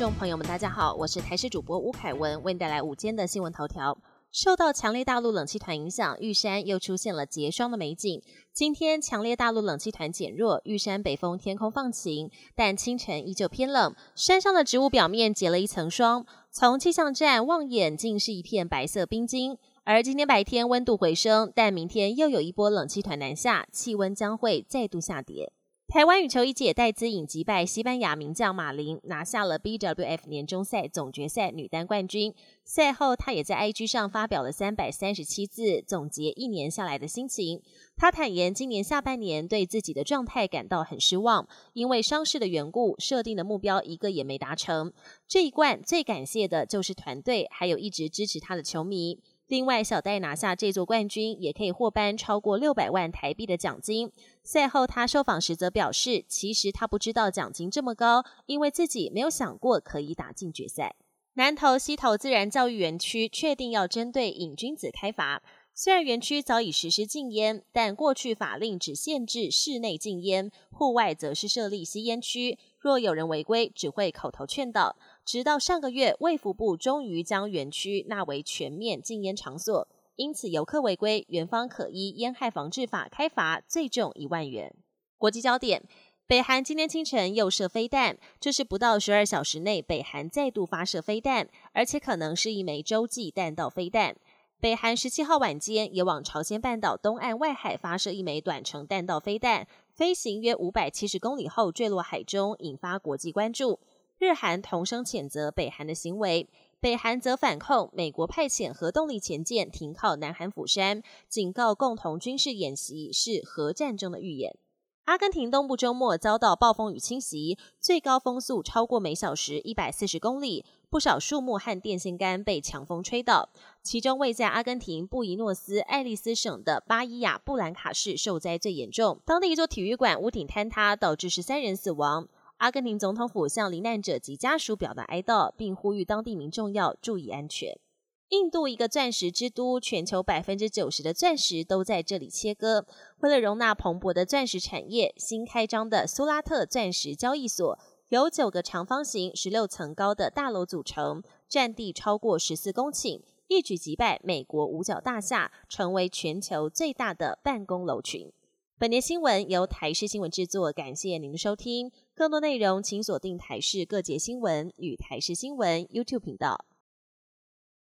众朋友们，大家好，我是台视主播吴凯文，为您带来午间的新闻头条。受到强烈大陆冷气团影响，玉山又出现了结霜的美景。今天强烈大陆冷气团减弱，玉山北风天空放晴，但清晨依旧偏冷。山上的植物表面结了一层霜，从气象站望眼竟是一片白色冰晶。而今天白天温度回升，但明天又有一波冷气团南下，气温将会再度下跌。台湾羽球一姐戴资颖击败西班牙名将马林，拿下了 BWF 年终赛总决赛女单冠军。赛后，她也在 IG 上发表了三百三十七字，总结一年下来的心情。她坦言，今年下半年对自己的状态感到很失望，因为伤势的缘故，设定的目标一个也没达成。这一冠最感谢的就是团队，还有一直支持她的球迷。另外，小戴拿下这座冠军，也可以获颁超过六百万台币的奖金。赛后，他受访时则表示，其实他不知道奖金这么高，因为自己没有想过可以打进决赛。南投西投自然教育园区确定要针对瘾君子开罚。虽然园区早已实施禁烟，但过去法令只限制室内禁烟，户外则是设立吸烟区。若有人违规，只会口头劝导。直到上个月，卫福部终于将园区纳为全面禁烟场所，因此游客违规，园方可依烟害防治法开罚，最重一万元。国际焦点：北韩今天清晨又射飞弹，这是不到十二小时内北韩再度发射飞弹，而且可能是一枚洲际弹道飞弹。北韩十七号晚间也往朝鲜半岛东岸外海发射一枚短程弹道飞弹，飞行约五百七十公里后坠落海中，引发国际关注。日韩同声谴责北韩的行为，北韩则反控美国派遣核动力潜舰停靠南韩釜山，警告共同军事演习是核战争的预演。阿根廷东部周末遭到暴风雨侵袭，最高风速超过每小时一百四十公里，不少树木和电线杆被强风吹倒。其中位在阿根廷布宜诺斯艾利斯省的巴伊亚布兰卡市受灾最严重，当地一座体育馆屋顶坍塌，导致十三人死亡。阿根廷总统府向罹难者及家属表达哀悼，并呼吁当地民众要注意安全。印度一个钻石之都，全球百分之九十的钻石都在这里切割。为了容纳蓬勃的钻石产业，新开张的苏拉特钻石交易所由九个长方形、十六层高的大楼组成，占地超过十四公顷，一举击败美国五角大厦，成为全球最大的办公楼群。本年新闻由台视新闻制作，感谢您的收听。更多内容请锁定台视各节新闻与台视新闻 YouTube 频道。